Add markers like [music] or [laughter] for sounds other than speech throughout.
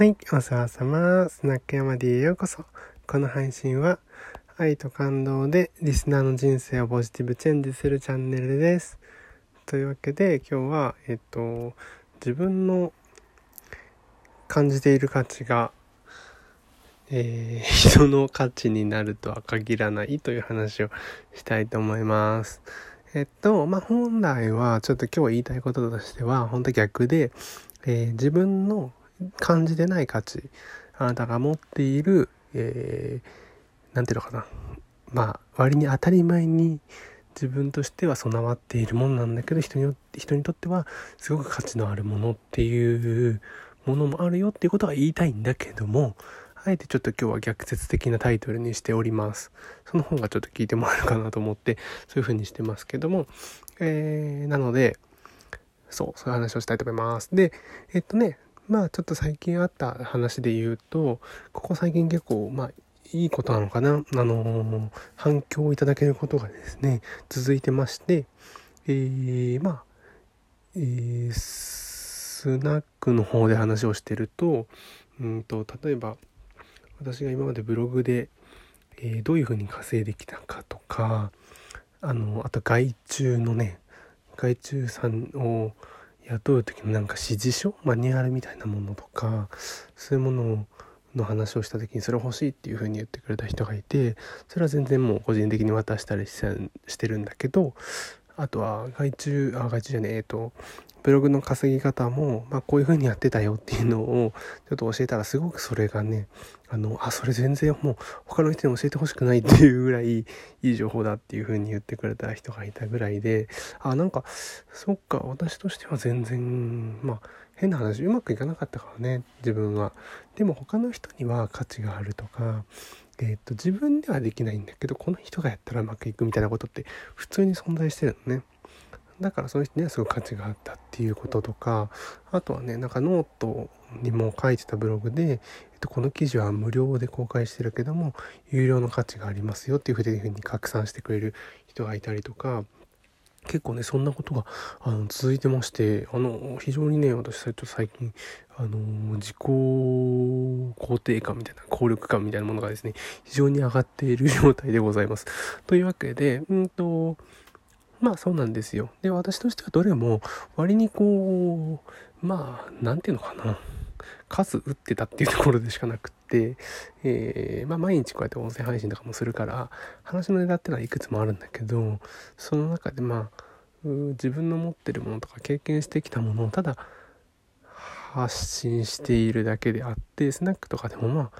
はい、お世話様。スナック山 D へようこそ。この配信は、愛と感動でリスナーの人生をポジティブチェンジするチャンネルです。というわけで、今日は、えっと、自分の感じている価値が、えー、[laughs] 人の価値になるとは限らないという話をしたいと思います。えっと、まあ、本来は、ちょっと今日言いたいこととしては、本当逆で、えー、自分の感じてない価値あなたが持っている何、えー、て言うのかなまあ割に当たり前に自分としては備わっているものなんだけど人によって人にとってはすごく価値のあるものっていうものもあるよっていうことは言いたいんだけどもあえてちょっと今日は逆説的なタイトルにしております。その方がちょっと聞いてもらえるかなと思ってそういう風にしてますけども、えー、なのでそうそういう話をしたいと思います。でえっとねまあちょっと最近あった話で言うと、ここ最近結構、まあいいことなのかな？あのー、反響をいただけることがですね、続いてまして、えー、まあ、えー、スナックの方で話をしてると、うんと、例えば、私が今までブログで、えー、どういうふうに稼いできたかとか、あの、あと外注のね、外注さんを、雇う時のなんか指示書？マニュアルみたいなものとかそういうものの話をした時にそれ欲しいっていうふうに言ってくれた人がいてそれは全然もう個人的に渡したりしてるんだけどあとは外注あ外注じゃねええっとブログの稼ぎ方も、まあ、こういう風にやってたよっていうのをちょっと教えたらすごくそれがねあのあそれ全然もう他の人に教えてほしくないっていうぐらいいい情報だっていう風に言ってくれた人がいたぐらいであなんかそっか私としては全然まあ変な話うまくいかなかったからね自分は。でも他の人には価値があるとかえーと、自分ではできないんだけどこの人がやったらうまくいくみたいなことって普通に存在してるのね。だからその人にはすごい価値があったっていうこととかあとはねなんかノートにも書いてたブログで、えっと、この記事は無料で公開してるけども有料の価値がありますよっていうふうに拡散してくれる人がいたりとか結構ねそんなことがあの続いてましてあの非常にね私ちょ最近あの自己肯定感みたいな効力感みたいなものがですね非常に上がっている状態でございます。というわけでうんとまあそうなんですよ。で、私としてはどれも割にこう、まあ、なんていうのかな。数打ってたっていうところでしかなくって、えー、まあ毎日こうやって音声配信とかもするから、話のネタってのはいくつもあるんだけど、その中でまあ、自分の持ってるものとか経験してきたものをただ発信しているだけであって、スナックとかでもまあ、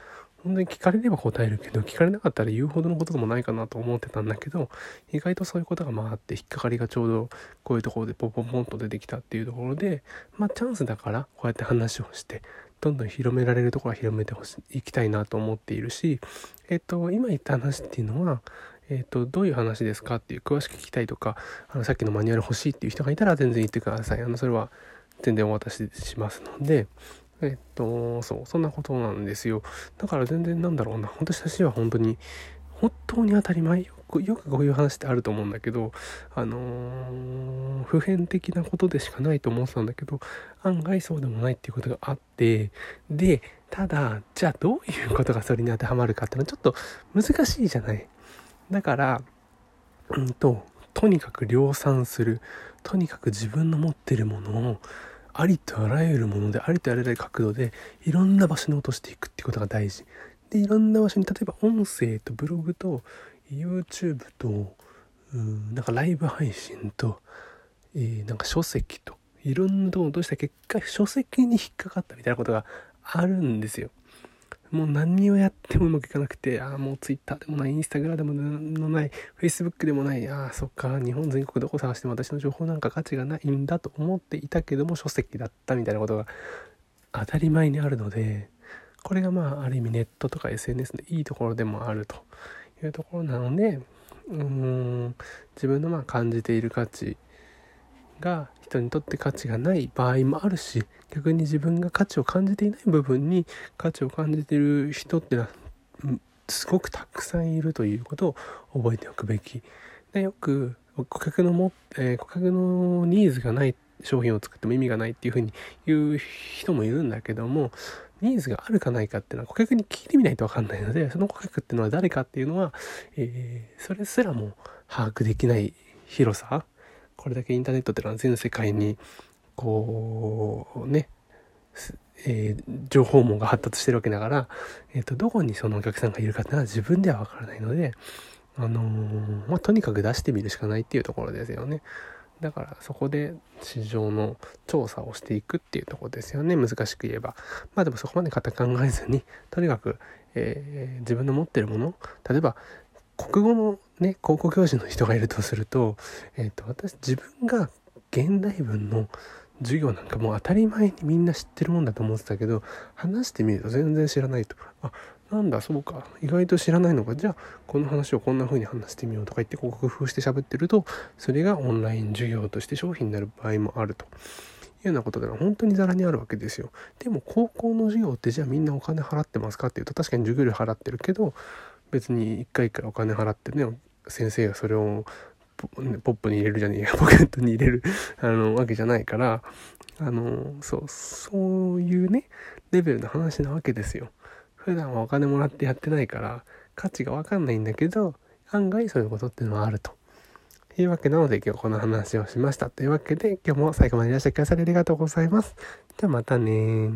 本当に聞かれれば答えるけど、聞かれなかったら言うほどのことでもないかなと思ってたんだけど、意外とそういうことがまああって、引っかかりがちょうどこういうところでポポンポンと出てきたっていうところで、まあチャンスだからこうやって話をして、どんどん広められるところは広めてほしい、いきたいなと思っているし、えっと、今言った話っていうのは、えっと、どういう話ですかっていう詳しく聞きたいとか、あの、さっきのマニュアル欲しいっていう人がいたら全然言ってください。あの、それは全然お渡ししますので、えっと、そう、そんなことなんですよ。だから全然なんだろうな、私たちは本当に、本当に当たり前よく、よくこういう話ってあると思うんだけど、あのー、普遍的なことでしかないと思ってたんだけど、案外そうでもないっていうことがあって、で、ただ、じゃあどういうことがそれに当てはまるかっていうのはちょっと難しいじゃない。だから、うんと、とにかく量産する。とにかく自分の持ってるものをありとあらゆるものでありとあらゆる角度でいろんな場所に落としていくっていうことが大事。でいろんな場所に例えば音声とブログと YouTube とうんなんかライブ配信と、えー、なんか書籍といろんなとこ落とした結果書籍に引っかかったみたいなことがあるんですよ。もう何をやってもうまくいかなくて、ああ、もう Twitter でもない、Instagram でもない、Facebook でもない、ああ、そっか、日本全国どこ探しても私の情報なんか価値がないんだと思っていたけども、書籍だったみたいなことが当たり前にあるので、これがまあ、ある意味ネットとか SNS のいいところでもあるというところなので、うーん、自分のまあ感じている価値が人にとって価値がない場合もあるし逆に自分が価値を感じていない部分に価値を感じている人ってのはすごくたくさんいるということを覚えておくべき。でよく顧客のも、えー、顧客のニーズがない商品を作っても意味がないっていうふうに言う人もいるんだけどもニーズがあるかないかっていうのは顧客に聞いてみないと分かんないのでその顧客っていうのは誰かっていうのは、えー、それすらも把握できない広さこれだけインターネットっていうのは全世界にこうねえー、情報網が発達してるわけだから、え、ー、と、どこにそのお客さんがいるかっていうのは自分ではわからないので、あのー、まあ、とにかく出してみるしかないっていうところですよね。だからそこで市場の調査をしていくっていうところですよね難しく言えばまあでもそこまで固く考えずにとにかく、えー、自分の持ってるもの例えば国語のね高校教師の人がいるとすると,、えーと、私自分が現代文の授業なんかもう当たり前にみんな知ってるもんだと思ってたけど話してみると全然知らないとあなんだそうか意外と知らないのかじゃあこの話をこんな風に話してみようとか言ってこう工夫して喋ってるとそれがオンライン授業として商品になる場合もあると。いうようなことでは本当にザラにあるわけですよ。でも高校の授業ってじゃあみんなお金払ってますかっていうと確かに授業料払ってるけど別に1回1回お金払ってね先生がそれをポップに入れるじゃねえや [laughs] ポケットに入れるあのわけじゃないからあのそうそういうねレベルの話なわけですよ。普段はお金もらってやってないから価値がわかんないんだけど案外そういうことっていうのはあると。いうわけなので今日この話をしました。というわけで今日も最後までいらっしゃいくださりありがとうございます。じゃまたね